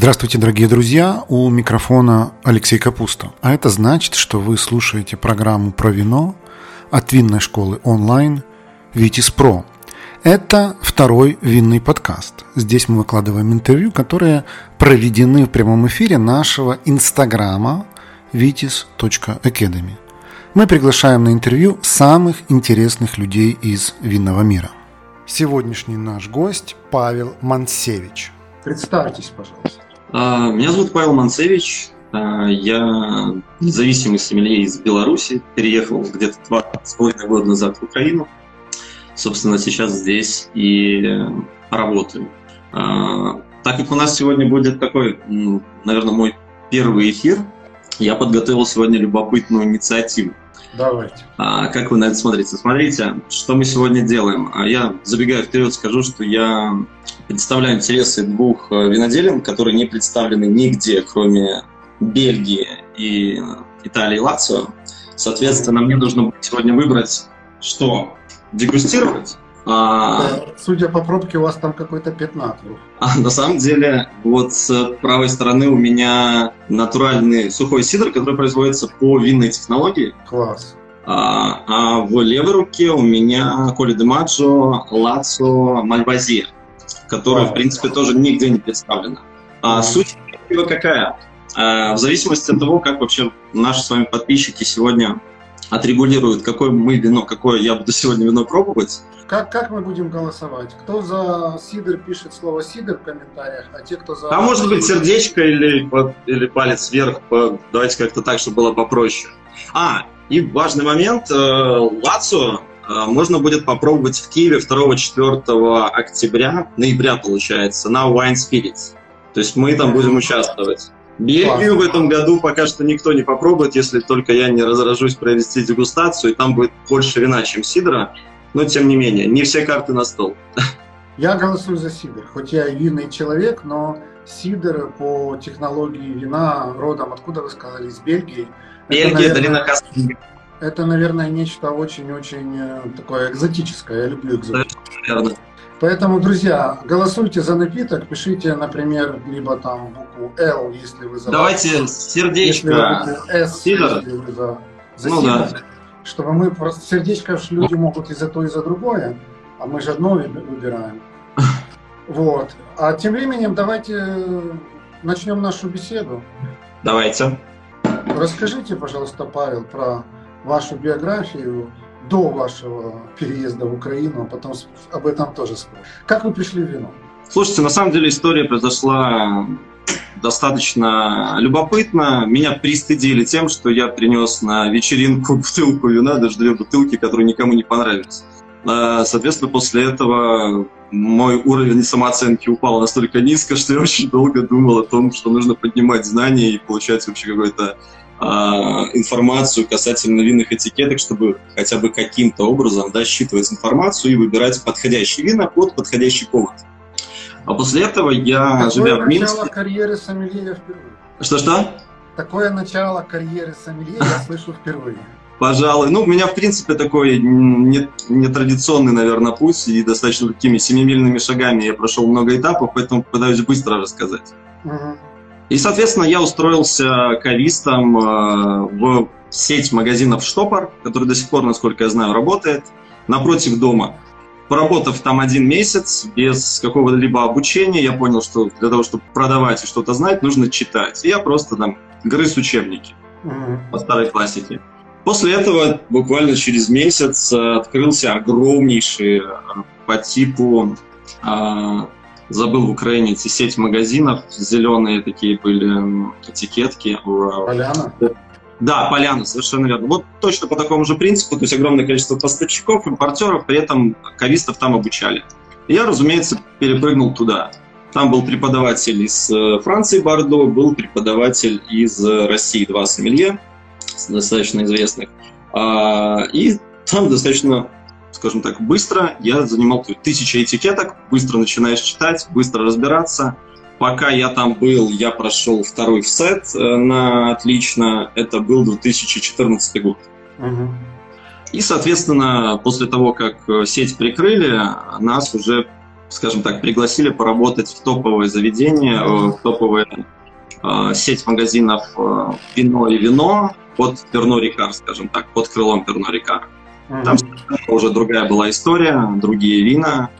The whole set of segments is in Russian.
Здравствуйте, дорогие друзья! У микрофона Алексей Капуста. А это значит, что вы слушаете программу про вино от винной школы онлайн «Витис Про». Это второй винный подкаст. Здесь мы выкладываем интервью, которые проведены в прямом эфире нашего инстаграма vitis.academy. Мы приглашаем на интервью самых интересных людей из винного мира. Сегодняшний наш гость Павел Мансевич – Представьтесь, пожалуйста. А, меня зовут Павел Манцевич. А, я независимый сомелье из Беларуси. Переехал где-то два с половиной года назад в Украину. Собственно, сейчас здесь и работаю. А, так как у нас сегодня будет такой, наверное, мой первый эфир, я подготовил сегодня любопытную инициативу. Давайте. А, как вы на это смотрите? Смотрите, что мы сегодня делаем. А я, забегая вперед, скажу, что я представляю интересы двух э, виноделин, которые не представлены нигде, кроме Бельгии и Италии и Лацио. Соответственно, мне нужно будет сегодня выбрать, что дегустировать. А... Судя по пробке, у вас там какой-то пятна. А на самом деле, вот с правой стороны у меня натуральный сухой сидр, который производится по винной технологии. Класс. А, а в левой руке у меня Коли де Маджо Лацо Мальвазия, которая, в принципе, тоже нигде не представлена. А, суть его какая? А, в зависимости от того, как вообще наши с вами подписчики сегодня отрегулируют, какое мы вино, какое я буду сегодня вино пробовать, как, как мы будем голосовать? Кто за сидр пишет слово сидр в комментариях, а те, кто за... А может быть сердечко или, или палец вверх, давайте как-то так, чтобы было попроще. А, и важный момент, э, Лацо э, можно будет попробовать в Киеве 2-4 октября, ноября получается, на Wine Spirits. То есть мы там будем участвовать. Бельгию в этом году пока что никто не попробует, если только я не разражусь провести дегустацию, и там будет больше вина, чем сидра но тем не менее, не все карты на стол. Я голосую за сидр, хоть я и винный человек, но сидр по технологии вина родом, откуда вы сказали, из Бельгии. Бельгия, это, долина Каспия. Это, наверное, нечто очень-очень э, такое экзотическое. Я люблю экзотику. Наверное. Поэтому, друзья, голосуйте за напиток, пишите, например, либо там букву L, если вы за... Давайте сердечко. Если вы S, если вы за, за ну. Да чтобы мы просто сердечко люди могут и за то, и за другое, а мы же одно выбираем. Вот. А тем временем давайте начнем нашу беседу. Давайте. Расскажите, пожалуйста, Павел, про вашу биографию до вашего переезда в Украину, а потом об этом тоже спросим. Как вы пришли в вино? Слушайте, на самом деле история произошла достаточно любопытно. Меня пристыдили тем, что я принес на вечеринку бутылку вина, даже две бутылки, которые никому не понравились. А, соответственно, после этого мой уровень самооценки упал настолько низко, что я очень долго думал о том, что нужно поднимать знания и получать вообще какую-то а, информацию касательно винных этикеток, чтобы хотя бы каким-то образом да, считывать информацию и выбирать подходящие вина под подходящий повод. А после этого я, Такое живя в Минске... начало карьеры сомелье впервые. Что-что? Такое начало карьеры сомелье я слышу впервые. Пожалуй. Ну, у меня, в принципе, такой нетрадиционный, наверное, путь, и достаточно такими семимильными шагами я прошел много этапов, поэтому пытаюсь быстро рассказать. Угу. И, соответственно, я устроился кавистом э, в сеть магазинов «Штопор», который до сих пор, насколько я знаю, работает, напротив дома. Поработав там один месяц без какого-либо обучения, я понял, что для того, чтобы продавать и что-то знать, нужно читать. И я просто там грыз учебники mm-hmm. по старой классике. После этого буквально через месяц э, открылся огромнейший э, по типу забыл в Украине эти сеть магазинов, зеленые такие были этикетки. Поляна? Да, Поляна, совершенно верно. Вот точно по такому же принципу, то есть огромное количество поставщиков, импортеров, при этом кавистов там обучали. И я, разумеется, перепрыгнул туда. Там был преподаватель из э, Франции, Бордо, был преподаватель из России, два сомелье, достаточно известных. А, и там достаточно, скажем так, быстро я занимал тысячи этикеток, быстро начинаешь читать, быстро разбираться – Пока я там был, я прошел второй сет э, на отлично. Это был 2014 год. Угу. И, соответственно, после того, как э, сеть прикрыли, нас уже скажем так, пригласили поработать в топовое заведение, э, в топовое сеть магазинов «Вино и вино» под Перно Рикар, скажем так, под крылом Перно Там уже другая была история, другие вина.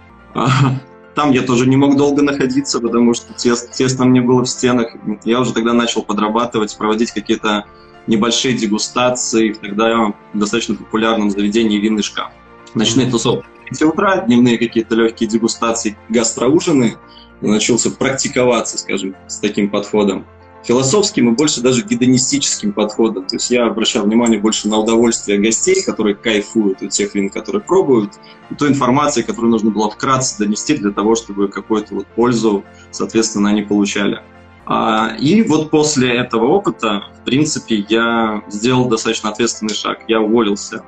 Там я тоже не мог долго находиться, потому что тест, тесно мне было в стенах. Я уже тогда начал подрабатывать, проводить какие-то небольшие дегустации в тогда достаточно популярном заведении «Винный шкаф». Ночные тусовки в 5 утра, дневные какие-то легкие дегустации, гастроужины. Начался практиковаться, скажем, с таким подходом философским и больше даже гедонистическим подходом. То есть я обращал внимание больше на удовольствие гостей, которые кайфуют от тех вин, которые пробуют, и той информации, которую нужно было вкратце донести для того, чтобы какую-то вот пользу, соответственно, они получали. А, и вот после этого опыта, в принципе, я сделал достаточно ответственный шаг. Я уволился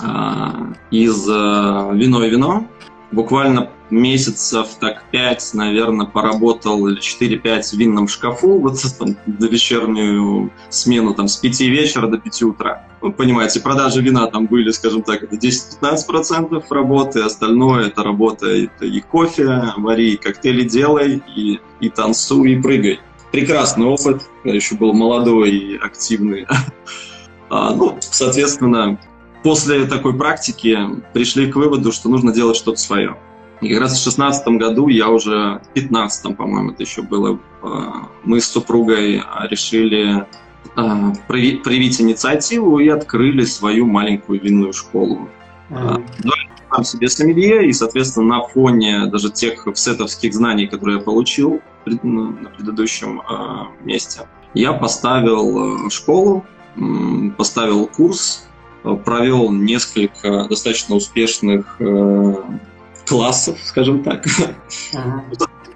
а, из э, «Вино и вино», буквально месяцев так 5, наверное, поработал или 4-5 в винном шкафу, вот там, до вечернюю смену, там, с 5 вечера до 5 утра. Вы понимаете, продажи вина там были, скажем так, это 10-15% работы, остальное это работа, это и кофе вари, и коктейли делай, и, и танцуй, и прыгай. Прекрасный опыт, я еще был молодой и активный. А, ну, соответственно, после такой практики пришли к выводу, что нужно делать что-то свое. И как раз в шестнадцатом году я уже, в пятнадцатом, по-моему, это еще было, а, мы с супругой решили а, проявить инициативу и открыли свою маленькую винную школу. Mm-hmm. Сам себе сомелье, и, соответственно, на фоне даже тех сетовских знаний, которые я получил на предыдущем месте, я поставил школу, поставил курс провел несколько достаточно успешных э, классов, скажем так.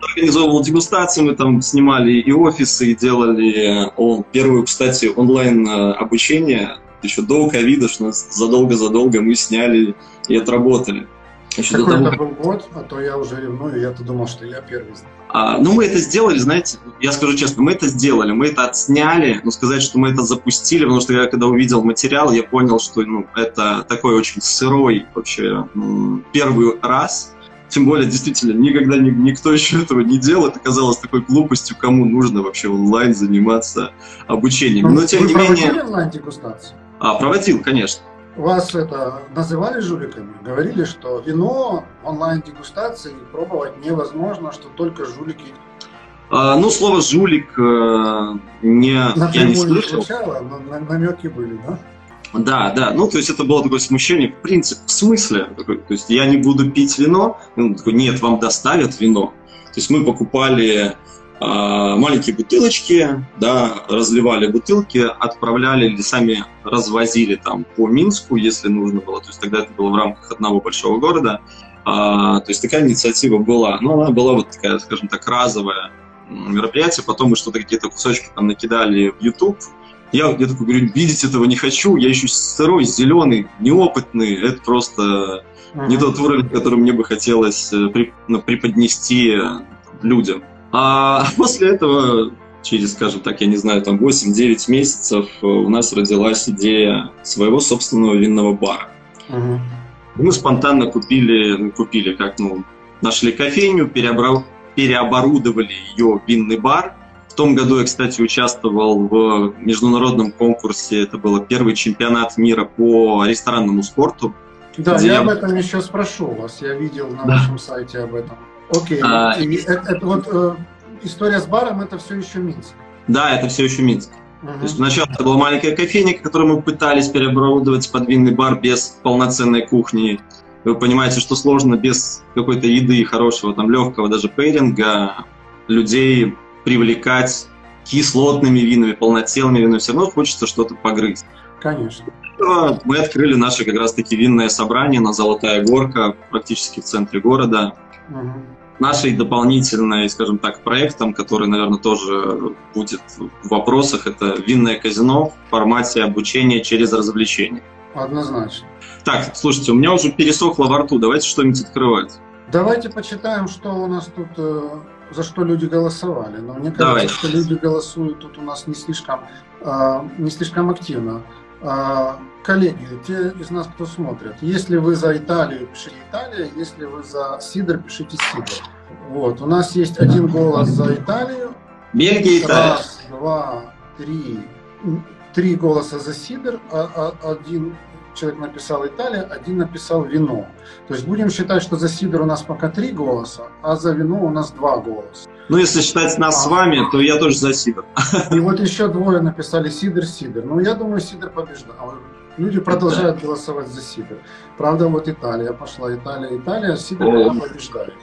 Организовывал дегустации, мы там снимали и офисы, и делали он, первую, кстати, онлайн э, обучение еще до ковида, что задолго-задолго мы сняли и отработали. Еще Какой того, это был год, а то я уже ревную, я-то думал, что я первый. А, ну, мы это сделали, знаете, я скажу честно, мы это сделали, мы это отсняли, но сказать, что мы это запустили, потому что я когда увидел материал, я понял, что ну, это такой очень сырой вообще первый раз, тем более, действительно, никогда ни, никто еще этого не делал. Это казалось такой глупостью, кому нужно вообще онлайн заниматься обучением. Но, тем Вы не менее... онлайн-дегустацию? А, проводил, конечно вас это называли жуликами? Говорили, что вино онлайн-дегустации пробовать невозможно, что только жулики. А, ну, слово «жулик» э, не, я не слышал. Звучало, но намеки были, да? Да, да. Ну, то есть это было такое смущение. В принципе, в смысле? Такой, то есть я не буду пить вино? Он такой, нет, вам доставят вино. То есть мы покупали маленькие бутылочки, да, разливали бутылки, отправляли или сами развозили там по Минску, если нужно было. То есть тогда это было в рамках одного большого города. А, то есть такая инициатива была. Но она была вот такая, скажем так, разовая мероприятие. Потом мы что-то какие-то кусочки там накидали в YouTube. Я, я такой говорю, видеть этого не хочу, я еще сырой, зеленый, неопытный. Это просто uh-huh. не тот уровень, который мне бы хотелось э, при, ну, преподнести людям. А после этого, через, скажем так, я не знаю, там 8-9 месяцев э, у нас родилась идея своего собственного винного бара. Угу. Мы спонтанно купили, ну, купили, как, ну, нашли кофейню, переобра... переоборудовали ее в винный бар. В том году я, кстати, участвовал в международном конкурсе. Это был первый чемпионат мира по ресторанному спорту. Да, я, я об этом еще спрошу вас. Я видел на да. вашем сайте об этом. Окей. А, и это, это вот э, история с баром это все еще Минск. Да, это все еще Минск. Uh-huh. То есть сначала это была маленькая кофейня, которую мы пытались переоборудовать под винный бар без полноценной кухни. Вы понимаете, что сложно без какой-то еды хорошего, там легкого даже пейринга людей привлекать кислотными винами, полнотелыми винами. Все равно хочется что-то погрызть. Конечно. Мы открыли наше как раз-таки винное собрание на Золотая Горка, практически в центре города. Угу нашей дополнительной, скажем так, проектом, который, наверное, тоже будет в вопросах, это винное казино в формате обучения через развлечения. Однозначно. Так, слушайте, у меня уже пересохло во рту, давайте что-нибудь открывать. Давайте почитаем, что у нас тут, э, за что люди голосовали. Но мне кажется, Давай. что люди голосуют тут у нас не слишком, э, не слишком активно. Коллеги, те из нас, кто смотрит, если вы за Италию, пишите Италия, если вы за Сидор, пишите Сидор. Вот, у нас есть один голос за Италию. Бельгия, Италия. Раз, два, три. Три голоса за Сидор, а, а, один человек написал Италия, один написал вино. То есть будем считать, что за Сидор у нас пока три голоса, а за вино у нас два голоса. Ну, если считать нас а, с вами, то я тоже за Сидор. И вот еще двое написали Сидор, Сидор. Ну, я думаю, Сидор побеждал. Люди продолжают голосовать за Сидор. Правда, вот Италия пошла, Италия, Италия, Сидор побеждает.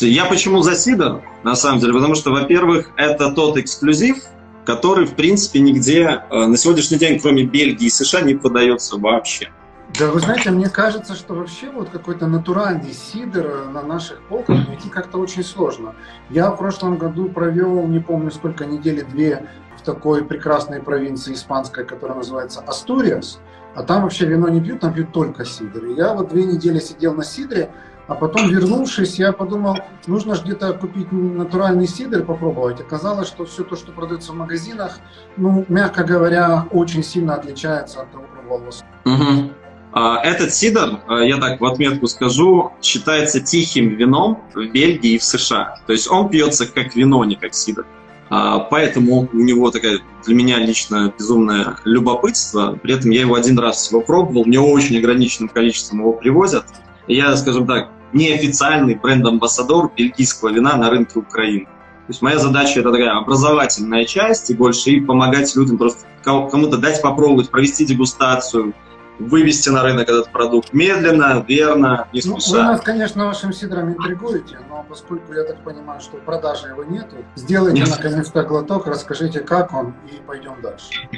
Я почему за Сидор, на самом деле? Потому что, во-первых, это тот эксклюзив, который, в принципе, нигде э, на сегодняшний день, кроме Бельгии и США, не продается вообще. Да, вы знаете, мне кажется, что вообще вот какой-то натуральный сидр на наших полках найти как-то очень сложно. Я в прошлом году провел, не помню сколько, недели две такой прекрасной провинции испанской, которая называется Астуриас. А там вообще вино не пьют, там пьют только сидр. Я вот две недели сидел на сидре, а потом, вернувшись, я подумал, нужно же где-то купить натуральный сидр, попробовать. Оказалось, что все то, что продается в магазинах, ну, мягко говоря, очень сильно отличается от того, пробовал угу. Этот сидр, а, я так в отметку скажу, считается тихим вином в Бельгии и в США. То есть он пьется как вино, не как сидр. А, поэтому у него такая для меня лично безумное любопытство. При этом я его один раз всего пробовал, мне очень ограниченным количеством его привозят. Я, скажем так, неофициальный бренд-амбассадор бельгийского вина на рынке Украины. То есть моя задача это такая образовательная часть и больше и помогать людям просто кому-то дать попробовать, провести дегустацию, вывести на рынок этот продукт медленно, верно, не спеша. Ну, вы нас, конечно, вашим сидром интригуете, но поскольку я так понимаю, что в продаже его нету, сделайте Нет. наконец-то глоток, расскажите, как он, и пойдем дальше.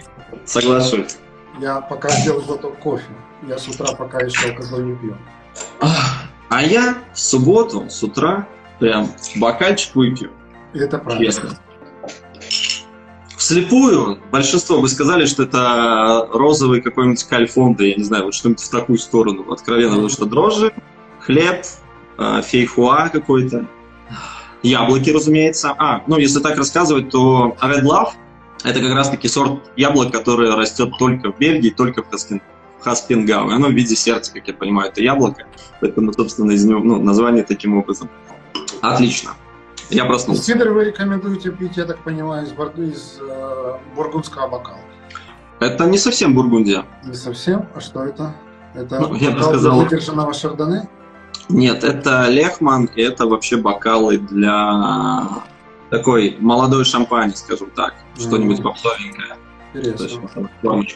Соглашусь. Я пока сделал глоток кофе. Я с утра пока еще алкоголь не пью. А я в субботу с утра прям бокальчик выпью. Это правильно. Честно вслепую большинство бы сказали, что это розовый какой-нибудь кальфонда, я не знаю, вот что-нибудь в такую сторону, откровенно, потому что дрожжи, хлеб, э, фейхуа какой-то, яблоки, разумеется. А, ну, если так рассказывать, то Red Love – это как раз-таки сорт яблок, который растет только в Бельгии, только в Хаспин, Хаспингау. Оно в виде сердца, как я понимаю, это яблоко, поэтому, собственно, из него, ну, название таким образом. Отлично. Я проснулся. Сидр вы рекомендуете пить, я так понимаю, из, борду, из э, бургундского бокала? Это не совсем Бургундия. Не совсем? А что это? Это ну, я бы сказал... выдержанного шардоне? Нет, это Лехман, и это вообще бокалы для такой молодой шампани, скажем так. Mm-hmm. Что-нибудь поплавенькое. Интересно.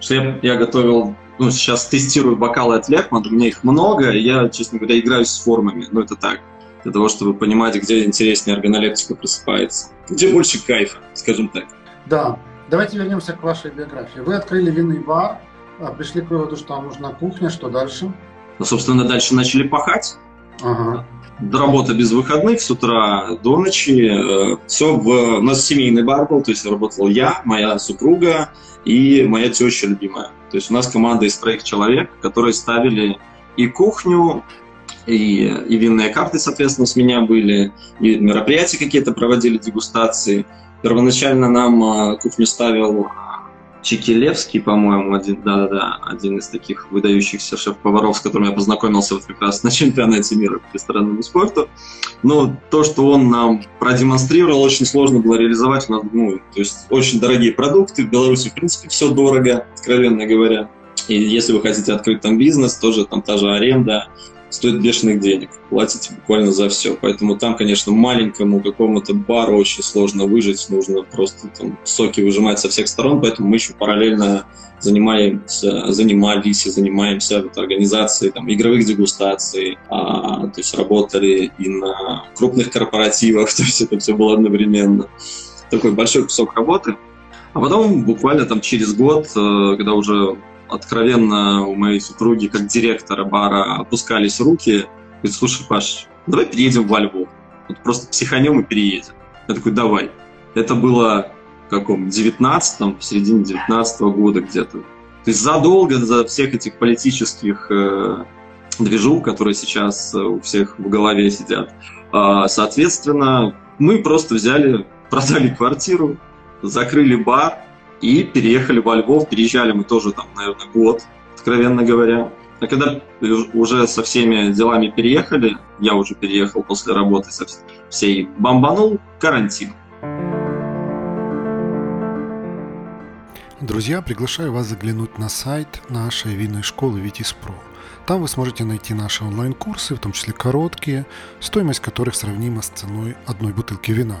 Что я, я готовил, ну, сейчас тестирую бокалы от Лехман, у меня их много, я, честно говоря, играюсь с формами. Ну, это так, для того, чтобы понимать, где интереснее органолептика просыпается, где больше кайфа, скажем так. Да, давайте вернемся к вашей биографии. Вы открыли винный бар, а, пришли к выводу, что вам нужна кухня, что дальше? Ну, собственно, дальше начали пахать. Ага. До работы без выходных, с утра до ночи. Э, Все, в... у нас семейный бар был, то есть работал я, моя супруга и моя теща любимая. То есть у нас команда из троих человек, которые ставили и кухню, и, и винные карты, соответственно, с меня были, и мероприятия какие-то проводили, дегустации. Первоначально нам а, кухню ставил Чекилевский, по-моему, один, да, да, да, один из таких выдающихся шеф-поваров, с которым я познакомился вот как раз на чемпионате мира по ресторанному спорту. Но то, что он нам продемонстрировал, очень сложно было реализовать. У нас, ну, то есть очень дорогие продукты. В Беларуси, в принципе, все дорого, откровенно говоря. И если вы хотите открыть там бизнес, тоже там та же аренда, стоит бешеных денег. Платите буквально за все. Поэтому там, конечно, маленькому какому-то бару очень сложно выжить. Нужно просто там соки выжимать со всех сторон. Поэтому мы еще параллельно занимаемся, занимались и занимаемся вот, организацией там, игровых дегустаций. А, то есть работали и на крупных корпоративах. То есть это все было одновременно. Такой большой кусок работы. А потом буквально там через год, э, когда уже откровенно у моей супруги, как директора бара, опускались руки. Говорит, слушай, Паш, давай переедем во Львов. Вот просто психанем и переедем. Я такой, давай. Это было в каком? 19-м, в середине 19 -го года где-то. То есть задолго за всех этих политических э, движух, которые сейчас э, у всех в голове сидят. Э, соответственно, мы просто взяли, продали квартиру, закрыли бар, и переехали во Львов. Переезжали мы тоже там, наверное, год, откровенно говоря. А когда уже со всеми делами переехали, я уже переехал после работы со всей, бомбанул карантин. Друзья, приглашаю вас заглянуть на сайт нашей винной школы Витис.Про. Там вы сможете найти наши онлайн-курсы, в том числе короткие, стоимость которых сравнима с ценой одной бутылки вина.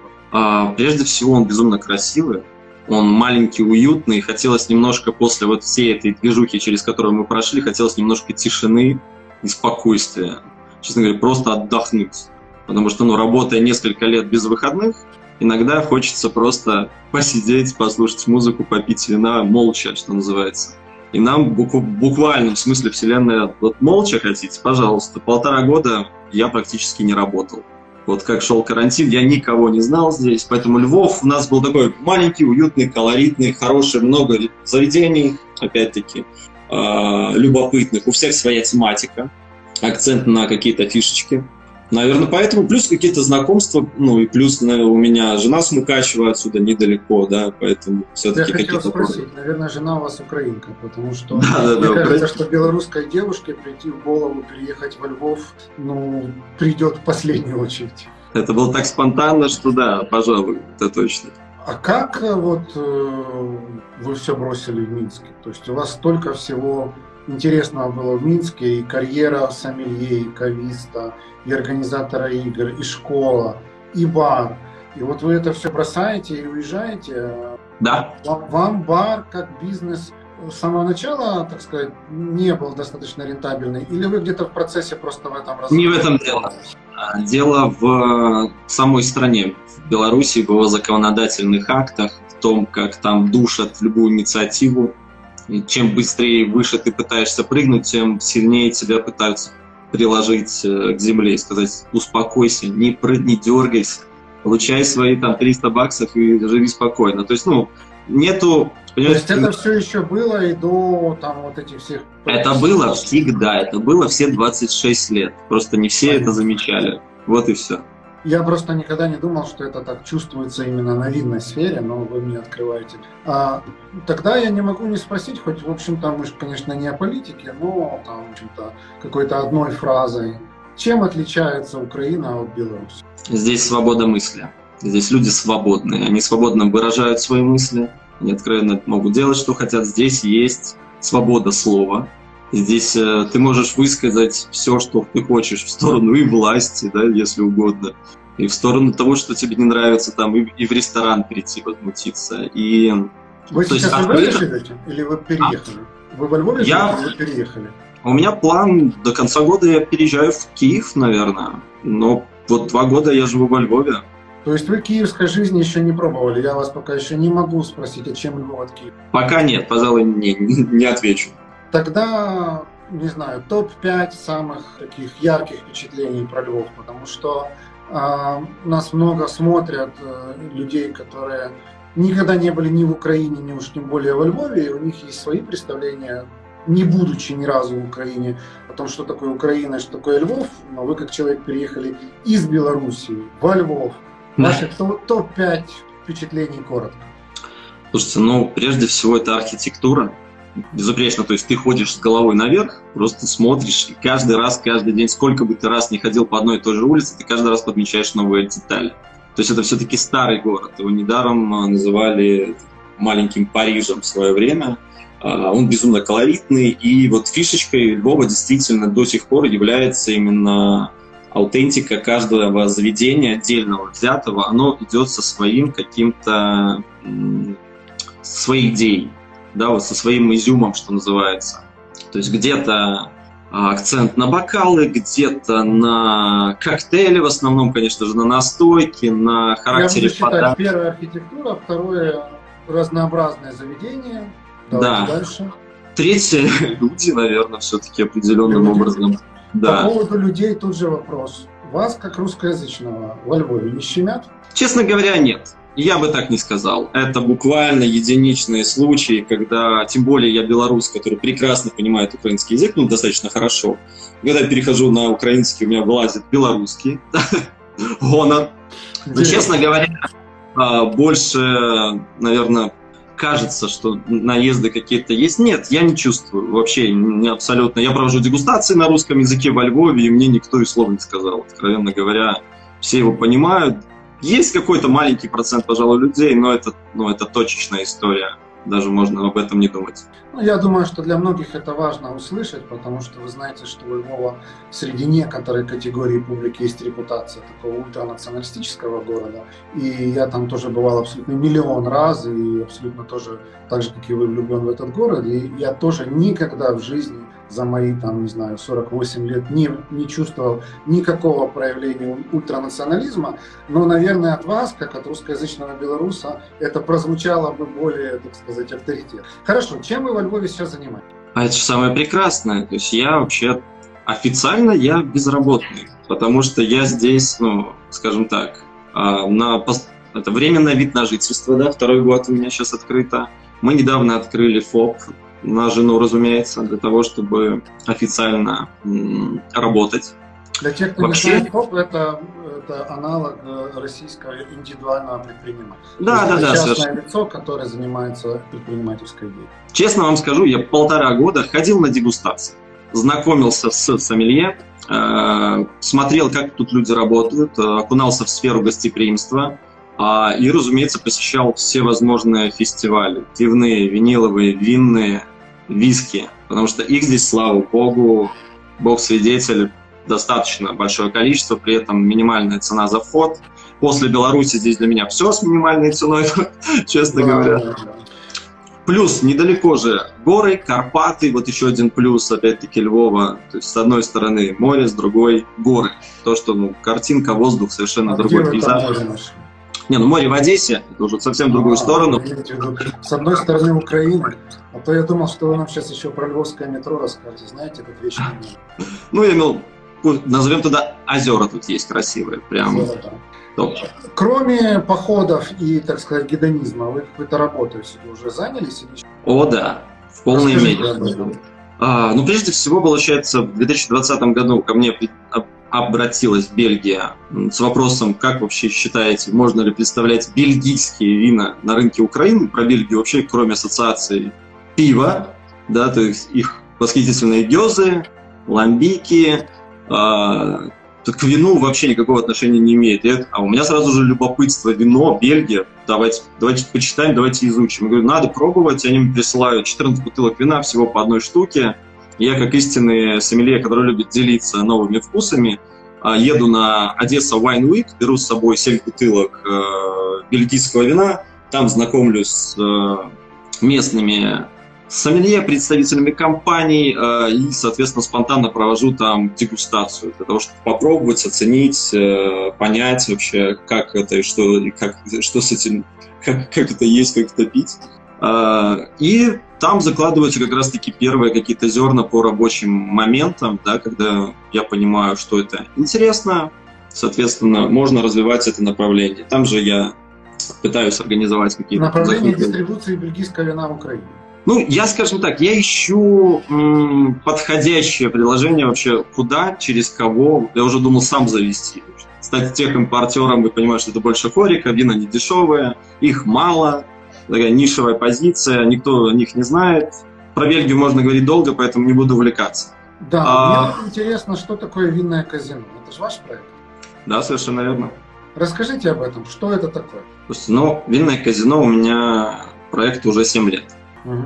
А, прежде всего, он безумно красивый. Он маленький, уютный. Хотелось немножко после вот всей этой движухи, через которую мы прошли, хотелось немножко тишины и спокойствия. Честно говоря, просто отдохнуть. Потому что, ну, работая несколько лет без выходных, иногда хочется просто посидеть, послушать музыку, попить вина молча, что называется. И нам буквально, в смысле вселенная, вот молча хотите, пожалуйста. Полтора года я практически не работал. Вот как шел карантин, я никого не знал здесь, поэтому Львов у нас был такой маленький, уютный, колоритный, хороший, много заведений, опять-таки, э, любопытных. У всех своя тематика, акцент на какие-то фишечки. Наверное, поэтому плюс какие-то знакомства, ну и плюс наверное, у меня жена с Мукачева отсюда недалеко, да, поэтому все-таки какие-то... Я хотел спросить, наверное, жена у вас украинка, потому что да, да, мне да, кажется, что белорусской девушке прийти в голову переехать во Львов, ну, придет в последнюю очередь. Это было так спонтанно, что да, пожалуй, это точно. А как э, вот э, вы все бросили в Минске? То есть у вас столько всего интересного было в Минске, и карьера сомелье, и кависта, и организатора игр, и школа, и бар. И вот вы это все бросаете и уезжаете. Да. Вам бар как бизнес с самого начала, так сказать, не был достаточно рентабельный? Или вы где-то в процессе просто в этом разобрались? Не в этом дело. Дело в самой стране, в Беларуси, в его законодательных актах, в том, как там душат любую инициативу. И чем быстрее выше ты пытаешься прыгнуть, тем сильнее тебя пытаются приложить э, к земле и сказать, успокойся, не, не дергайся, получай свои там 300 баксов и живи спокойно. То есть, ну, нету... То есть это все еще было и до там вот этих всех... Это было всегда, это было все 26 лет. Просто не все Понятно. это замечали. Вот и все. Я просто никогда не думал, что это так чувствуется именно на винной сфере, но вы мне открываете. А, тогда я не могу не спросить, хоть, в общем-то, мы же, конечно, не о политике, но там, в общем-то, какой-то одной фразой. Чем отличается Украина от Беларуси? Здесь свобода мысли. Здесь люди свободные. Они свободно выражают свои мысли. Они откровенно могут делать, что хотят. Здесь есть свобода слова. Здесь э, ты можешь высказать все, что ты хочешь в сторону и власти, да, если угодно, и в сторону того, что тебе не нравится, там, и, и в ресторан прийти, возмутиться. И, вы сейчас есть, в Львове живете или вы переехали? А? Вы во Львове я... живете или вы переехали? У меня план до конца года я переезжаю в Киев, наверное. Но вот два года я живу во Львове. То есть вы киевской жизни еще не пробовали? Я вас пока еще не могу спросить, а чем Львов от Киева? Пока нет, пожалуй, не, не отвечу. Тогда, не знаю, топ-5 самых таких ярких впечатлений про Львов, потому что э, нас много смотрят э, людей, которые никогда не были ни в Украине, ни уж тем более во Львове, и у них есть свои представления, не будучи ни разу в Украине, о том, что такое Украина, что такое Львов, но вы как человек переехали из Белоруссии во Львов. Ваши топ-5 впечатлений коротко. Слушайте, ну, прежде всего, это архитектура безупречно. То есть ты ходишь с головой наверх, просто смотришь, и каждый раз, каждый день, сколько бы ты раз не ходил по одной и той же улице, ты каждый раз подмечаешь новые детали. То есть это все-таки старый город. Его недаром а, называли маленьким Парижем в свое время. А, он безумно колоритный, и вот фишечкой Львова действительно до сих пор является именно аутентика каждого заведения отдельного взятого, оно идет со своим каким-то своей идеей да, вот со своим изюмом, что называется. То есть где-то а, акцент на бокалы, где-то на коктейли, в основном, конечно же, на настойки, на характере Я буду считать, первая архитектура, второе разнообразное заведение. Давайте да. дальше. Третье, люди, наверное, все-таки определенным люди. образом. Да. По поводу людей тут же вопрос. Вас, как русскоязычного, во Львове не щемят? Честно говоря, нет. Я бы так не сказал. Это буквально единичные случаи, когда, тем более я белорус, который прекрасно понимает украинский язык, ну, достаточно хорошо. Когда я перехожу на украинский, у меня вылазит белорусский. Гонор. Но, честно говоря, а, больше, наверное, кажется, что наезды какие-то есть. Нет, я не чувствую вообще не абсолютно. Я провожу дегустации на русском языке во Львове, и мне никто и слова не сказал. Откровенно говоря, все его понимают. Есть какой-то маленький процент, пожалуй, людей, но это, ну, это точечная история даже можно об этом не думать. Ну, я думаю, что для многих это важно услышать, потому что вы знаете, что у Львова среди некоторой категории публики есть репутация такого ультранационалистического города. И я там тоже бывал абсолютно миллион раз, и абсолютно тоже, так же, как и вы, влюблен в этот город. И я тоже никогда в жизни за мои, там, не знаю, 48 лет не, не чувствовал никакого проявления ультранационализма, но, наверное, от вас, как от русскоязычного белоруса, это прозвучало бы более, так сказать, авторитет. Хорошо, чем вы во Львове сейчас занимаетесь? А это же самое прекрасное. То есть я вообще официально я безработный, потому что я здесь, ну, скажем так, а, на это временный вид на жительство, да, второй год у меня сейчас открыто. Мы недавно открыли ФОП, на жену, разумеется, для того, чтобы официально работать. Для тех, кто Вообще... не знает, ФОП это, это аналог э, российского индивидуального предпринимателя. Да, да, да. Частное совершенно. лицо, которое занимается предпринимательской деятельностью. Честно вам скажу, я полтора года ходил на дегустации, знакомился с сомелье, э, смотрел, как тут люди работают, э, окунался в сферу гостеприимства, э, и, разумеется, посещал все возможные фестивали, пивные, виниловые, винные, виски, потому что их здесь, слава богу, бог свидетель, достаточно большое количество, при этом минимальная цена за вход. После Беларуси здесь для меня все с минимальной ценой, честно говоря. Плюс недалеко же горы, Карпаты, вот еще один плюс, опять-таки, Львова. То есть с одной стороны море, с другой горы. То, что ну, картинка, воздух совершенно а другой пейзаж. Не, ну море в Одессе, это уже совсем в другую а, сторону. С одной стороны Украина, а то я думал, что вы нам сейчас еще про львовское метро расскажете. Знаете, этот вечный Ну, я имел, назовем туда озера тут есть красивые, прям. Топ. Кроме походов и, так сказать, гедонизма, вы какой-то работой уже занялись? Или... О, да, в полной мере. А, ну, прежде всего, получается, в 2020 году ко мне обратилась Бельгия с вопросом, как вообще считаете, можно ли представлять бельгийские вина на рынке Украины? Про Бельгию вообще, кроме ассоциации пива, да, то есть их восхитительные гёзы, ламбики, э, к вину вообще никакого отношения не имеет. а у меня сразу же любопытство, вино, Бельгия, давайте, давайте почитаем, давайте изучим. Я говорю, надо пробовать, они мне присылают 14 бутылок вина всего по одной штуке, я, как истинный сомелье, который любит делиться новыми вкусами, а, еду на Одесса Wine Week, беру с собой 7 бутылок э, бельгийского вина, там знакомлюсь с э, местными сомелье, представителями компаний э, и, соответственно, спонтанно провожу там дегустацию для того, чтобы попробовать, оценить, понять вообще, как это и что, и как, что с этим, как, как это есть, как это пить. И там закладываются как раз-таки первые какие-то зерна по рабочим моментам, да, когда я понимаю, что это интересно, соответственно, можно развивать это направление. Там же я пытаюсь организовать какие-то... Направление захваты. дистрибуции бельгийского вина в Украине. Ну, я, скажем так, я ищу м, подходящее предложение вообще куда, через кого. Я уже думал сам завести. Стать тех импортером, вы понимаете, что это больше хорика, вина не дешевые, их мало, такая нишевая позиция, никто о них не знает. Про Бельгию можно говорить долго, поэтому не буду увлекаться. Да, а... мне интересно, что такое винное казино. Это же ваш проект? Да, совершенно верно. Расскажите об этом, что это такое? Слушайте, ну, винное казино у меня проект уже 7 лет. Угу.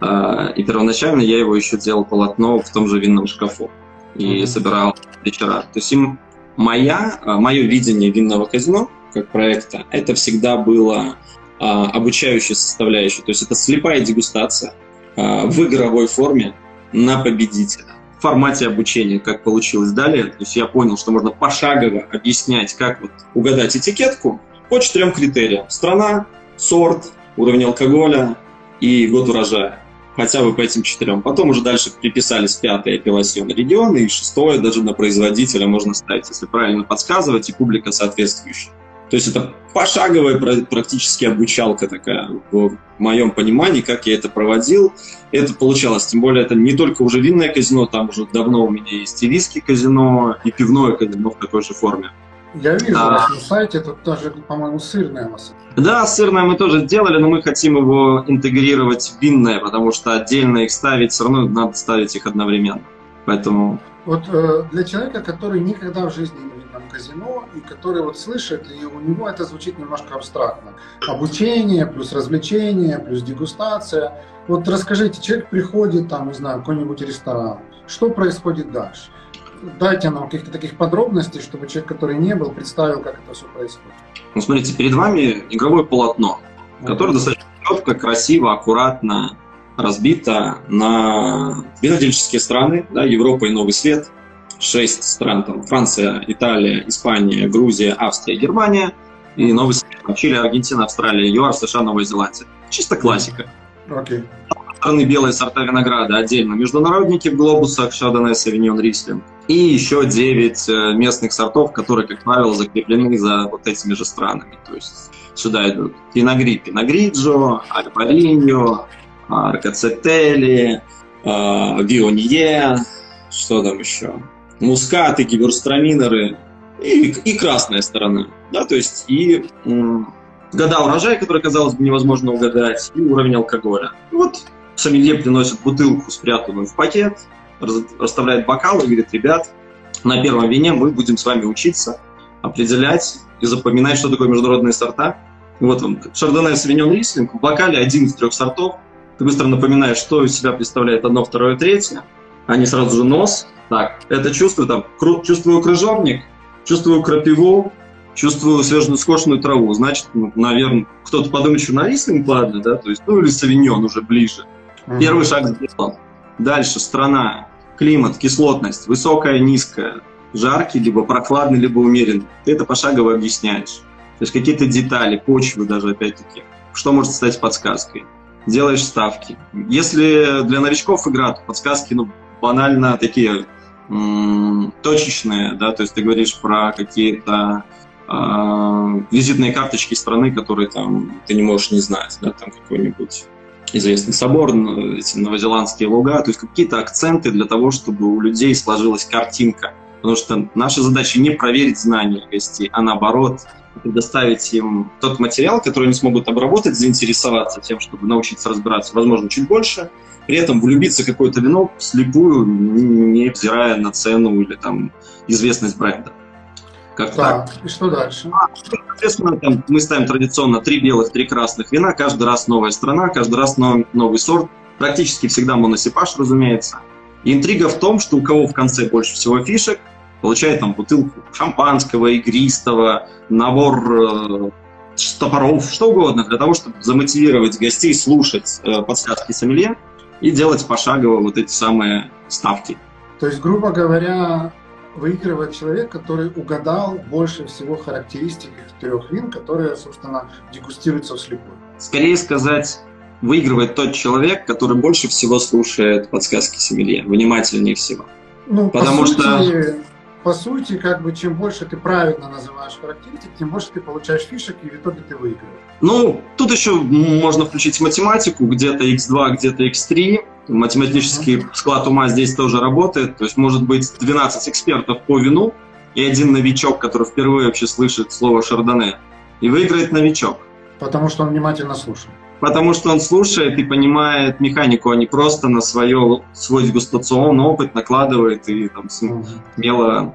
А, и первоначально я его еще делал полотно в том же винном шкафу и угу. собирал вечера. То есть им моя, а, мое видение винного казино как проекта, это всегда было а, обучающая составляющая. То есть это слепая дегустация а, в игровой форме на победителя. В формате обучения, как получилось далее. То есть я понял, что можно пошагово объяснять, как вот угадать этикетку по четырем критериям. Страна, сорт, уровень алкоголя и год урожая. Хотя бы по этим четырем. Потом уже дальше приписались пятое апелласьон региона и шестое даже на производителя можно ставить, если правильно подсказывать, и публика соответствующая. То есть это пошаговая практически обучалка такая в моем понимании, как я это проводил. Это получалось, тем более это не только уже винное казино, там уже давно у меня есть и виски казино, и пивное казино в такой же форме. Я вижу а, на сайте, тут даже, по-моему, сырное масса. Да, сырное мы тоже сделали, но мы хотим его интегрировать в винное, потому что отдельно их ставить, все равно надо ставить их одновременно. Поэтому... Вот э, для человека, который никогда в жизни не казино, и который вот слышит, и у него это звучит немножко абстрактно. Обучение, плюс развлечение, плюс дегустация. Вот расскажите, человек приходит, там, не знаю, в какой-нибудь ресторан, что происходит дальше? дайте нам каких-то таких подробностей, чтобы человек, который не был, представил, как это все происходит. Ну, смотрите, перед вами игровое полотно, mm-hmm. которое достаточно четко, красиво, аккуратно разбито на винодельческие страны, да, Европа и Новый Свет, шесть стран, там, Франция, Италия, Испания, Грузия, Австрия, Германия и Новый Свет, Чили, Аргентина, Австралия, ЮАР, США, Новая Зеландия. Чисто классика. Okay стороны белые сорта винограда отдельно международники в глобусах Шардоне, Савиньон, Рислинг. И еще 9 э, местных сортов, которые, как правило, закреплены за вот этими же странами. То есть сюда идут Пиногри, Пиногриджо, Альпариньо, Аркацетели, Вионье, что там еще? Мускаты, гиберстраминеры и, и красная сторона. Да, то есть и м, года урожая, которые, казалось бы, невозможно угадать, и уровень алкоголя. Вот Сомелье приносит бутылку, спрятанную в пакет, расставляет бокалы и говорит, ребят, на первом вине мы будем с вами учиться определять и запоминать, что такое международные сорта. Вот он, Шардоне Савиньон Рислинг, в бокале один из трех сортов. Ты быстро напоминаешь, что из себя представляет одно, второе, третье. Они сразу же нос. Так, это чувствую, там, чувствую крыжовник, чувствую крапиву, чувствую свежую скошенную траву. Значит, ну, наверное, кто-то подумает, что на рислинг ладно, да, то есть, ну или савиньон уже ближе. Первый шаг сделан. Дальше страна, климат, кислотность, высокая, низкая, жаркий, либо прохладный, либо умеренный. Ты это пошагово объясняешь. То есть какие-то детали, почвы даже опять-таки. Что может стать подсказкой? Делаешь ставки. Если для новичков игра, то подсказки ну, банально такие точечные, да, то есть ты говоришь про какие-то э, визитные карточки страны, которые там ты не можешь не знать, да, там какой-нибудь известный собор, эти новозеландские луга, то есть какие-то акценты для того, чтобы у людей сложилась картинка. Потому что наша задача не проверить знания гостей, а наоборот предоставить им тот материал, который они смогут обработать, заинтересоваться тем, чтобы научиться разбираться, возможно, чуть больше, при этом влюбиться в какое-то вино слепую, не взирая на цену или там известность бренда. Как так. так. И что дальше? А, соответственно, там мы ставим традиционно три белых, три красных вина. Каждый раз новая страна, каждый раз новый, новый сорт. Практически всегда моносипаж, разумеется. И интрига в том, что у кого в конце больше всего фишек, получает там бутылку шампанского, игристого, набор э, топоров, что угодно, для того, чтобы замотивировать гостей слушать э, подсказки сомелье и делать пошагово вот эти самые ставки. То есть, грубо говоря, выигрывает человек, который угадал больше всего характеристик трех вин, которые, собственно, дегустируются вслепую. Скорее сказать, выигрывает тот человек, который больше всего слушает подсказки Сомелье, внимательнее всего. Ну, Потому по сути, что... По сути, как бы, чем больше ты правильно называешь характеристик, тем больше ты получаешь фишек, и в итоге ты выигрываешь. Ну, тут еще можно включить математику, где-то x2, где-то x3, Математический склад ума здесь тоже работает. То есть может быть 12 экспертов по вину и один новичок, который впервые вообще слышит слово шардоне. И выиграет новичок. Потому что он внимательно слушает. Потому что он слушает и понимает механику, а не просто на свое, свой дегустационный опыт накладывает и там смело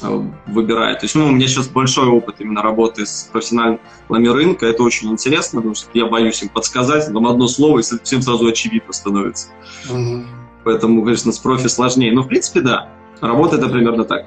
Э, выбирает. То есть, ну, у меня сейчас большой опыт именно работы с профессионалами рынка, это очень интересно, потому что я боюсь им подсказать, там одно слово, и всем сразу очевидно становится. Угу. Поэтому, конечно, с профи сложнее. Но, в принципе, да, работает это примерно так.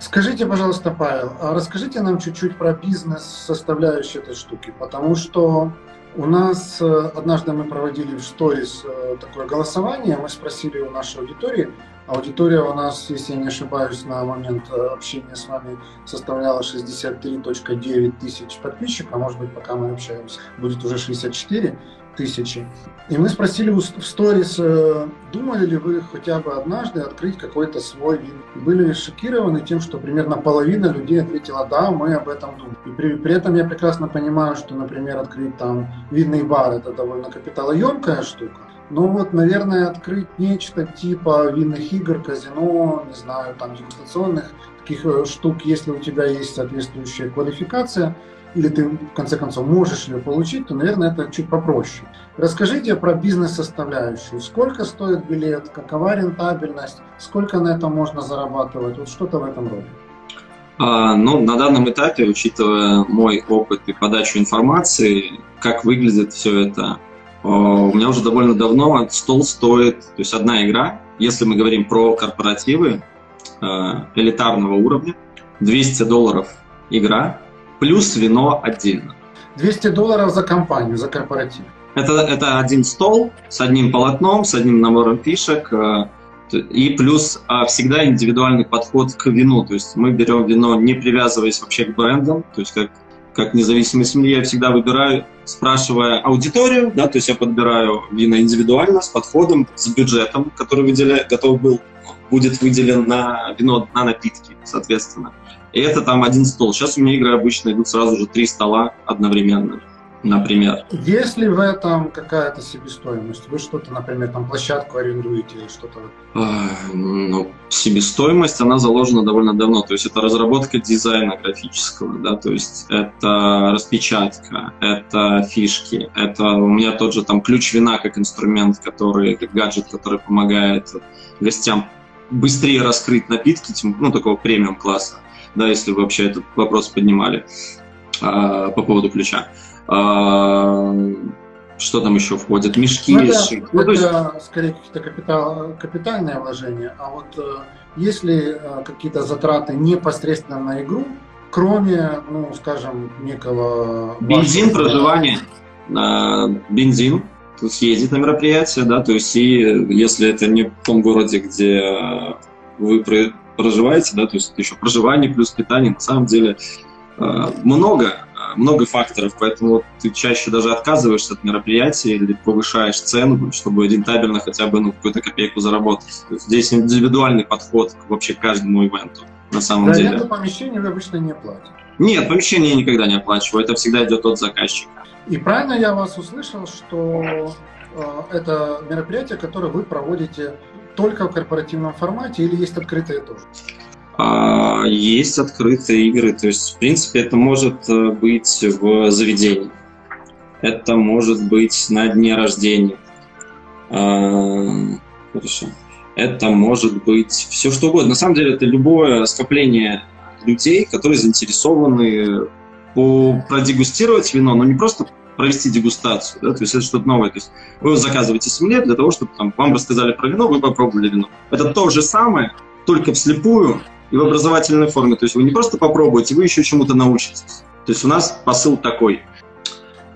Скажите, пожалуйста, Павел, а расскажите нам чуть-чуть про бизнес составляющую этой штуки, потому что у нас э, однажды мы проводили в сторис э, такое голосование, мы спросили у нашей аудитории, аудитория у нас, если я не ошибаюсь, на момент э, общения с вами составляла 63.9 тысяч подписчиков, а может быть, пока мы общаемся, будет уже 64 тысячи. И мы спросили в сторис, э, думали ли вы хотя бы однажды открыть какой-то свой вин. Были шокированы тем, что примерно половина людей ответила, да, мы об этом думаем. И при, при этом я прекрасно понимаю, что, например, открыть там винный бар – это довольно капиталоемкая штука. Но вот, наверное, открыть нечто типа винных игр, казино, не знаю, там дегустационных таких э, штук, если у тебя есть соответствующая квалификация – или ты в конце концов можешь ее получить, то, наверное, это чуть попроще. Расскажите про бизнес-составляющую. Сколько стоит билет, какова рентабельность, сколько на этом можно зарабатывать, вот что-то в этом роде. А, ну, на данном этапе, учитывая мой опыт и подачу информации, как выглядит все это, а, у меня уже довольно давно стол стоит, то есть одна игра, если мы говорим про корпоративы элитарного уровня, 200 долларов игра, плюс вино отдельно. 200 долларов за компанию, за корпоратив. Это, это один стол с одним полотном, с одним набором фишек, э, и плюс а, всегда индивидуальный подход к вину. То есть мы берем вино, не привязываясь вообще к брендам, то есть как, как независимый семья я всегда выбираю, спрашивая аудиторию, да, то есть я подбираю вина индивидуально, с подходом, с бюджетом, который выделя, готов был, будет выделен на вино, на напитки, соответственно. И это там один стол. Сейчас у меня игры обычно идут сразу же три стола одновременно, например. Есть ли в этом какая-то себестоимость? Вы что-то, например, там площадку арендуете или что-то? Ну, себестоимость, она заложена довольно давно. То есть это разработка дизайна графического, да, то есть это распечатка, это фишки, это у меня тот же там ключ вина как инструмент, который, как гаджет, который помогает гостям быстрее раскрыть напитки, ну, такого премиум класса да, если вы вообще этот вопрос поднимали а, по поводу ключа. А, что там еще входит? Мешки. Ну, это, ну, это есть... скорее какие-то капитал, капитальные вложения, а вот э, если э, какие-то затраты непосредственно на игру, кроме, ну, скажем, некого... Бензин, проживание, э, бензин, съездить на мероприятие, да, то есть и если это не в том городе, где вы проживаете, да, то есть это еще проживание плюс питание, на самом деле э, много, э, много факторов, поэтому ты чаще даже отказываешься от мероприятия или повышаешь цену, чтобы рентабельно хотя бы ну, какую-то копейку заработать. То есть здесь индивидуальный подход вообще к каждому ивенту на самом За деле. аренду помещения вы обычно не платите? Нет, помещение я никогда не оплачиваю, это всегда идет от заказчика. И правильно я вас услышал, что э, это мероприятие, которое вы проводите только в корпоративном формате или есть открытые тоже? А, есть открытые игры, то есть, в принципе, это может э, быть в заведении, это может быть на дне рождения, а, хорошо. Это может быть все что угодно. На самом деле, это любое скопление людей, которые заинтересованы по продегустировать вино, но не просто провести дегустацию, да, то есть это что-то новое. То есть вы заказываете сомелье для того, чтобы там, вам рассказали про вино, вы попробовали вино. Это то же самое, только вслепую и в образовательной форме. То есть вы не просто попробуете, вы еще чему-то научитесь. То есть у нас посыл такой –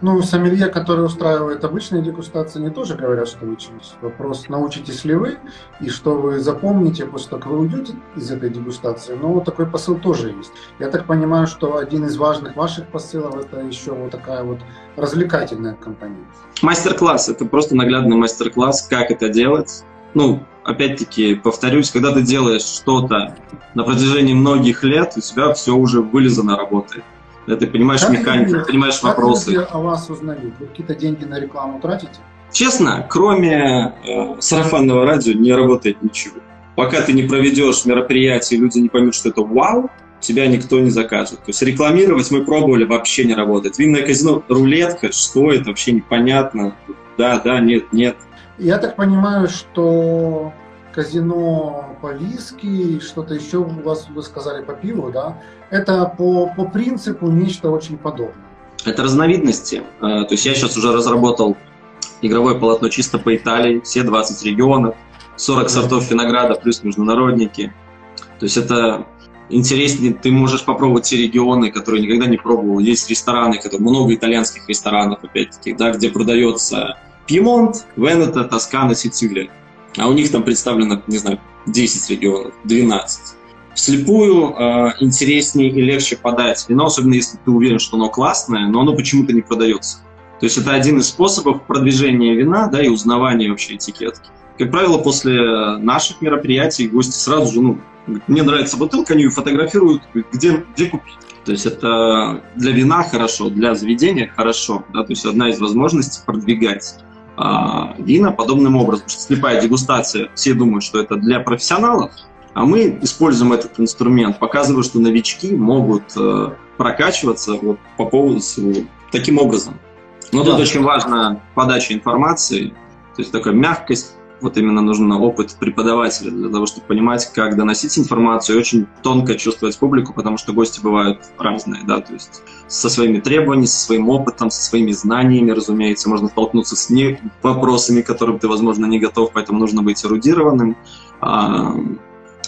ну, сомелье, который устраивает обычные дегустации, они тоже говорят, что учились. Вопрос, научитесь ли вы, и что вы запомните после того, как вы уйдете из этой дегустации. Но такой посыл тоже есть. Я так понимаю, что один из важных ваших посылов – это еще вот такая вот развлекательная компания. Мастер-класс – это просто наглядный мастер-класс, как это делать. Ну, опять-таки, повторюсь, когда ты делаешь что-то на протяжении многих лет, у тебя все уже вылезано работает. Да, ты понимаешь как механику, люди, понимаешь как вопросы. Люди о вас узнают? Вы какие-то деньги на рекламу тратите? Честно, кроме э, сарафанного радио не работает ничего. Пока ты не проведешь мероприятие, люди не поймут, что это вау, тебя никто не закажет. То есть рекламировать мы пробовали, вообще не работает. Винное казино, рулетка, что это, вообще непонятно. Да, да, нет, нет. Я так понимаю, что казино по виски, что-то еще у вас вы сказали по пиву, да? Это по, по принципу нечто очень подобное. Это разновидности. Э, то есть я сейчас уже разработал игровое полотно чисто по Италии, все 20 регионов, 40 сортов винограда плюс международники. То есть это интереснее, ты можешь попробовать те регионы, которые никогда не пробовал. Есть рестораны, которые, много итальянских ресторанов, опять-таки, да, где продается Пьемонт, Венета, Тоскана, Сицилия. А у них там представлено, не знаю, 10 регионов, 12. Вслепую э, интереснее и легче подать вино, особенно если ты уверен, что оно классное, но оно почему-то не продается. То есть это один из способов продвижения вина да, и узнавания вообще этикетки. Как правило, после наших мероприятий гости сразу же, ну, мне нравится бутылка, они ее фотографируют, где, где купить. То есть это для вина хорошо, для заведения хорошо. Да? То есть одна из возможностей продвигать а, вина подобным образом. Потому что слепая дегустация, все думают, что это для профессионалов, а мы используем этот инструмент, показывая, что новички могут э, прокачиваться вот, по поводу таким образом. Но да. тут очень важна подача информации, то есть такая мягкость, вот именно нужен опыт преподавателя для того, чтобы понимать, как доносить информацию и очень тонко чувствовать публику, потому что гости бывают разные, да, то есть со своими требованиями, со своим опытом, со своими знаниями, разумеется, можно столкнуться с не вопросами, к которым ты, возможно, не готов, поэтому нужно быть эрудированным, а,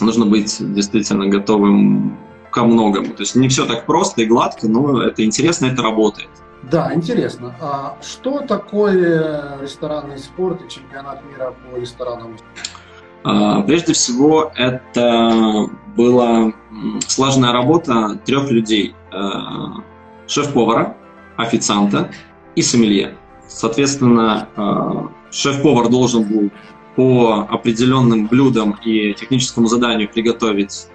нужно быть действительно готовым ко многому. То есть не все так просто и гладко, но это интересно, это работает. Да, интересно. А что такое ресторанный спорт и чемпионат мира по ресторанам? А, прежде всего, это была сложная работа трех людей. А, шеф-повара, официанта и сомелье. Соответственно, а, шеф-повар должен был по определенным блюдам и техническому заданию приготовить.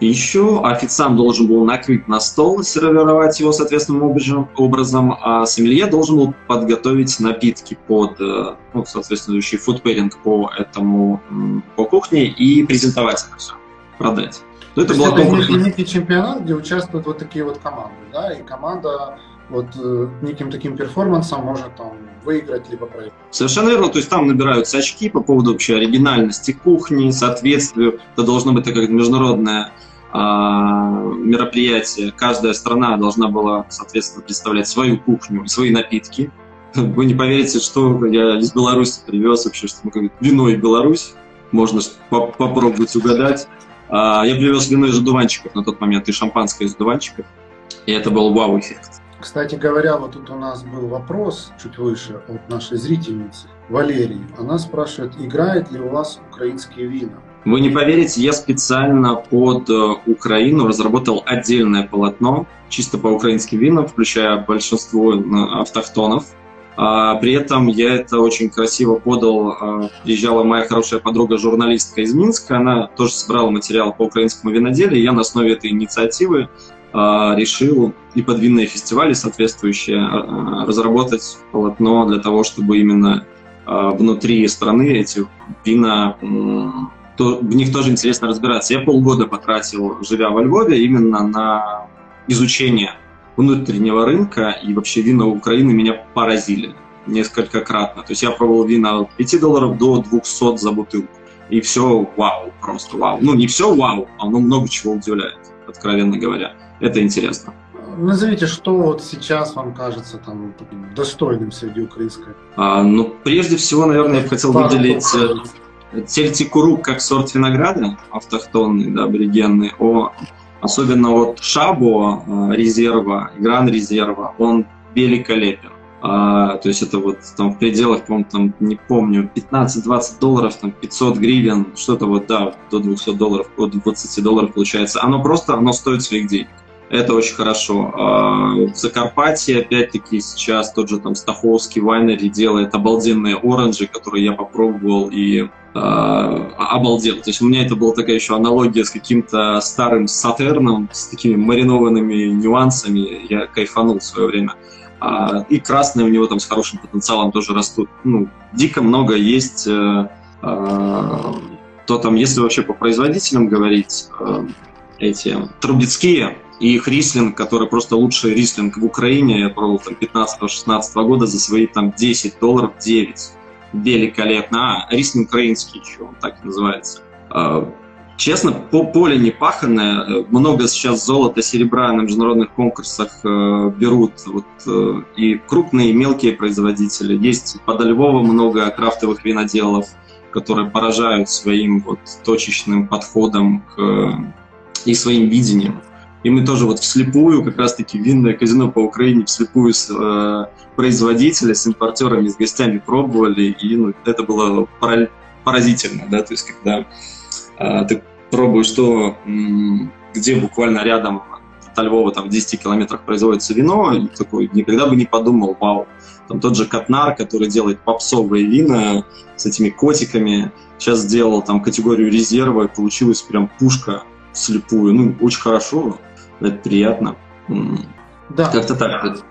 Еще официант должен был накрыть на стол, сервировать его соответственным образом, а сомелье должен был подготовить напитки под э, ну, соответствующий фудпэринг по этому по кухне и презентовать это все, продать. Но ну, это был некий, некий чемпионат, где участвуют вот такие вот команды, да, и команда вот э, неким таким перформансом может там выиграть либо проиграть. Совершенно верно, то есть там набираются очки по поводу вообще оригинальности кухни, соответствию, это должно быть такая международная а, мероприятие. Каждая страна должна была, соответственно, представлять свою кухню свои напитки. Вы не поверите, что я из Беларуси привез вообще, что мы вино и Беларусь. Можно попробовать угадать. А, я привез вино из одуванчиков на тот момент и шампанское из одуванчиков. И это был вау-эффект. Кстати говоря, вот тут у нас был вопрос чуть выше от нашей зрительницы Валерии. Она спрашивает, играет ли у вас украинские вина? Вы не поверите, я специально под э, Украину разработал отдельное полотно, чисто по украинским винам, включая большинство э, автохтонов. А, при этом я это очень красиво подал. А, приезжала моя хорошая подруга, журналистка из Минска. Она тоже собрала материал по украинскому виноделию. Я на основе этой инициативы решил и под винные фестивали соответствующие разработать полотно для того, чтобы именно внутри страны эти вина то в них тоже интересно разбираться. Я полгода потратил, живя во Львове, именно на изучение внутреннего рынка, и вообще вина Украины меня поразили несколько кратно. То есть я пробовал вина от 5 долларов до 200 за бутылку. И все вау, просто вау. Ну, не все вау, а оно много чего удивляет, откровенно говоря. Это интересно. Назовите, что вот сейчас вам кажется там достойным среди украинской? А, ну, прежде всего, наверное, я бы хотел выделить Тельтикурук как сорт винограда, автохтонный, да, аборигенный, о, особенно вот Шабо э, резерва, Гран резерва, он великолепен. А, то есть это вот там в пределах, по там, не помню, 15-20 долларов, там 500 гривен, что-то вот, да, до 200 долларов, от 20 долларов получается. Оно просто, оно стоит своих денег. Это очень хорошо. А, в Закарпатье, опять-таки, сейчас тот же там Стаховский Вайнери делает обалденные оранжи, которые я попробовал и э, обалдел. То есть у меня это была такая еще аналогия с каким-то старым сатерном, с такими маринованными нюансами. Я кайфанул в свое время. А, и красные у него там с хорошим потенциалом тоже растут. Ну, дико много есть. Э, э, то там, если вообще по производителям говорить, э, эти трубецкие, И их рислинг, который просто лучший рислинг в Украине, я пробовал там 15-16 года за свои там 10 долларов 9. Великолепно. А, рислинг украинский еще, он так и называется. А, честно, по поле не паханное. Много сейчас золота, серебра на международных конкурсах э, берут вот, э, и крупные, и мелкие производители. Есть подо Львова много крафтовых виноделов, которые поражают своим вот точечным подходом к, и своим видением. И мы тоже вот вслепую, как раз-таки винное казино по Украине вслепую с э, производителя, с импортерами, с гостями пробовали, и ну, это было поразительно, да, то есть когда э, ты пробуешь то, где буквально рядом от Львова, там, в 10 километрах производится вино, и такой никогда бы не подумал, вау, там тот же Катнар, который делает попсовые вина с этими котиками, сейчас сделал там категорию резерва, и получилась прям пушка слепую. Ну, очень хорошо это приятно. Да. Как-то так.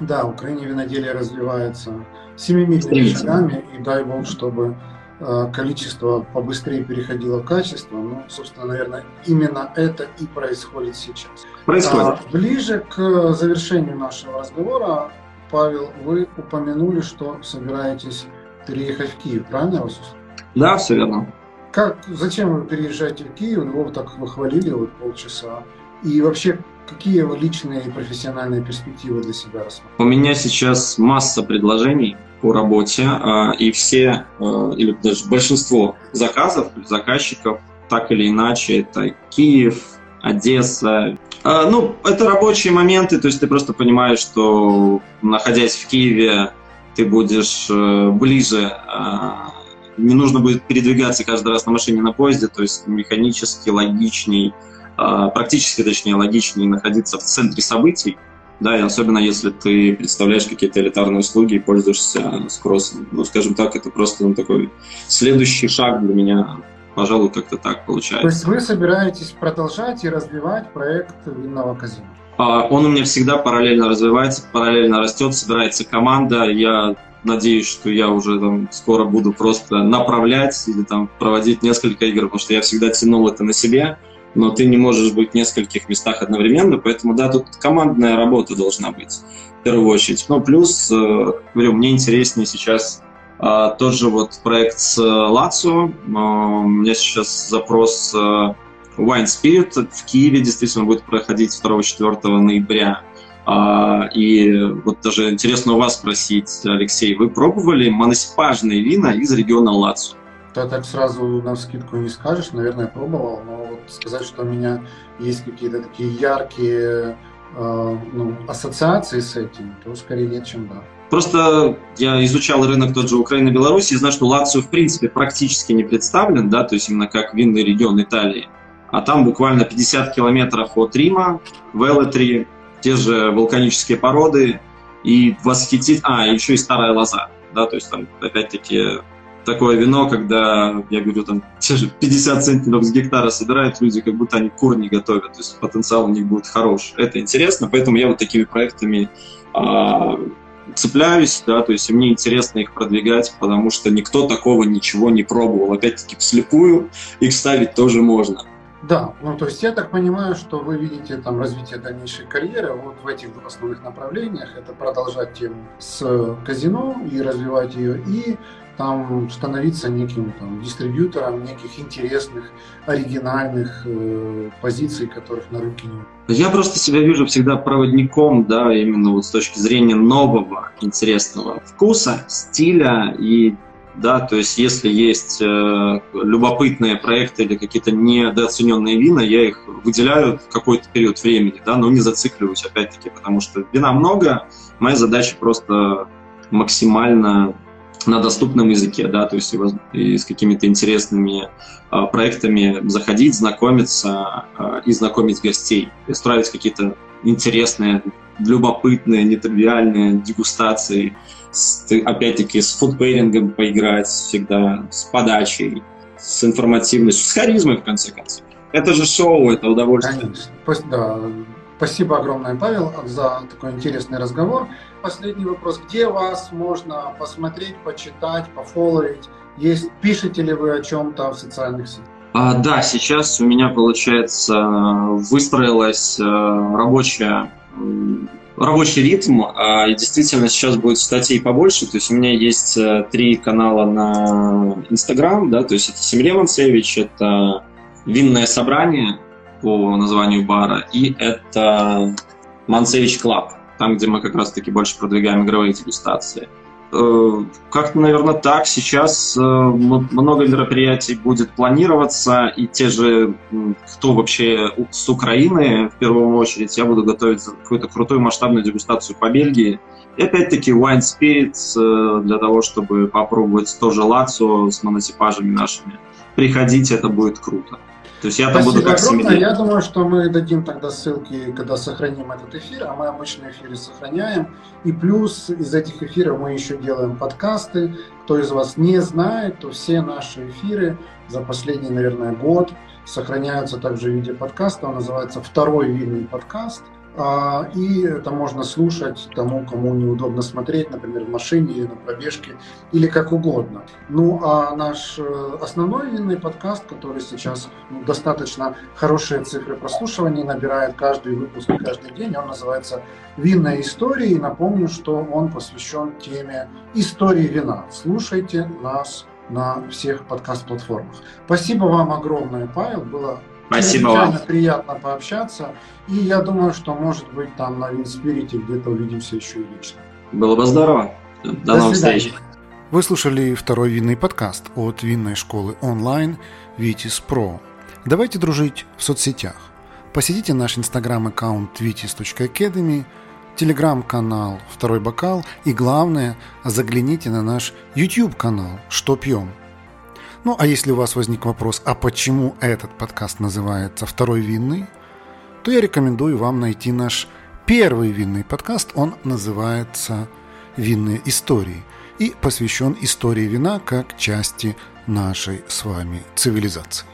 Да, в Украине виноделие развивается семимильными шагами, и дай бог, чтобы э, количество побыстрее переходило в качество. Ну, собственно, наверное, именно это и происходит сейчас. Происходит. А, ближе к завершению нашего разговора, Павел, вы упомянули, что собираетесь переехать в Киев, правильно я вас услышал? Да, все верно. Как, зачем вы переезжаете в Киев? Его так вы хвалили вот полчаса. И вообще, какие вы личные и профессиональные перспективы для себя рассматриваете? У меня сейчас масса предложений по работе, а, и все, а, или даже большинство заказов, заказчиков, так или иначе, это Киев, Одесса. А, ну, это рабочие моменты, то есть ты просто понимаешь, что находясь в Киеве, ты будешь э, ближе, не нужно будет передвигаться каждый раз на машине, на поезде, то есть механически, логичней, практически, точнее, логичнее находиться в центре событий, да, и особенно если ты представляешь какие-то элитарные услуги и пользуешься спросом. Ну, скажем так, это просто ну, такой следующий шаг для меня, пожалуй, как-то так получается. То есть вы собираетесь продолжать и развивать проект винного казино? А, он у меня всегда параллельно развивается, параллельно растет, собирается команда. Я надеюсь, что я уже там скоро буду просто направлять или там проводить несколько игр, потому что я всегда тянул это на себе но ты не можешь быть в нескольких местах одновременно, поэтому, да, тут командная работа должна быть в первую очередь. Ну, плюс, э, говорю, мне интереснее сейчас э, тот же вот проект с Лацио. Э, у меня сейчас запрос Wine Spirit в Киеве действительно будет проходить 2-4 ноября. И вот даже интересно у вас спросить, Алексей, вы пробовали моносипажные вина из региона Лацио? То так сразу на скидку не скажешь, наверное, пробовал, но вот сказать, что у меня есть какие-то такие яркие э, ну, ассоциации с этим, то скорее нет, чем да. Просто я изучал рынок тот же Украины, Беларуси и знаю, что Лацио в принципе практически не представлен, да, то есть именно как винный регион Италии. А там буквально 50 километров от Рима, Велетри, те же вулканические породы и восхитить... А, еще и старая лоза, да, то есть там опять-таки такое вино, когда, я говорю, там 50 центнеров с гектара собирают люди, как будто они кур не готовят, то есть потенциал у них будет хорош. Это интересно, поэтому я вот такими проектами а, цепляюсь, да, то есть мне интересно их продвигать, потому что никто такого ничего не пробовал. Опять-таки вслепую их ставить тоже можно. Да, ну то есть я так понимаю, что вы видите там развитие дальнейшей карьеры вот в этих двух основных направлениях. Это продолжать тему с казино и развивать ее, и там становиться неким там, дистрибьютором неких интересных, оригинальных э, позиций, которых на рынке нет. Я просто себя вижу всегда проводником, да, именно вот с точки зрения нового, интересного вкуса, стиля и да, то есть если есть э, любопытные проекты или какие-то недооцененные вина, я их выделяю в какой-то период времени, да, но не зацикливаюсь опять-таки, потому что вина много, моя задача просто максимально на доступном языке, да, то есть и, с какими-то интересными э, проектами заходить, знакомиться э, и знакомить гостей, устраивать какие-то интересные, любопытные, нетривиальные дегустации, опять-таки с фудпейрингом поиграть всегда, с подачей, с информативностью, с харизмой, в конце концов. Это же шоу, это удовольствие. Конечно. Да. Спасибо огромное, Павел, за такой интересный разговор. Последний вопрос. Где вас можно посмотреть, почитать, пофолловить? Есть, пишете ли вы о чем-то в социальных сетях? А, да, сейчас у меня, получается, выстроилась э, рабочая рабочий ритм, а, и действительно сейчас будет статей побольше, то есть у меня есть э, три канала на Инстаграм, да, то есть это Семья Мансевич, это винное собрание по названию бара, и это Мансевич Club, там, где мы как раз-таки больше продвигаем игровые дегустации. Э, как-то, наверное, так. Сейчас э, много мероприятий будет планироваться, и те же, кто вообще с Украины, в первую очередь, я буду готовить какую-то крутую масштабную дегустацию по Бельгии. И опять-таки Wine Spirits э, для того, чтобы попробовать тоже лацо с монотипажами нашими. Приходите, это будет круто. То есть я там буду как огромное. Я думаю, что мы дадим тогда ссылки, когда сохраним этот эфир, а мы обычно эфиры сохраняем. И плюс из этих эфиров мы еще делаем подкасты. Кто из вас не знает, то все наши эфиры за последний, наверное, год сохраняются также в виде подкаста. Он называется «Второй винный подкаст». А, и это можно слушать тому, кому неудобно смотреть, например, в машине или на пробежке, или как угодно. Ну а наш э, основной винный подкаст, который сейчас ну, достаточно хорошие цифры прослушивания набирает каждый выпуск каждый день, он называется «Винная история». И напомню, что он посвящен теме истории вина. Слушайте нас на всех подкаст-платформах. Спасибо вам огромное, Павел. Было Спасибо вам. приятно пообщаться. И я думаю, что, может быть, там на Винспирите где-то увидимся еще и лично. Было бы здорово. До, До новых встреч. Вы слушали второй винный подкаст от винной школы онлайн Vitis Pro. Давайте дружить в соцсетях. Посетите наш инстаграм-аккаунт vitis.academy, телеграм-канал «Второй бокал» и, главное, загляните на наш YouTube-канал «Что пьем?». Ну, а если у вас возник вопрос, а почему этот подкаст называется «Второй винный», то я рекомендую вам найти наш первый винный подкаст. Он называется «Винные истории» и посвящен истории вина как части нашей с вами цивилизации.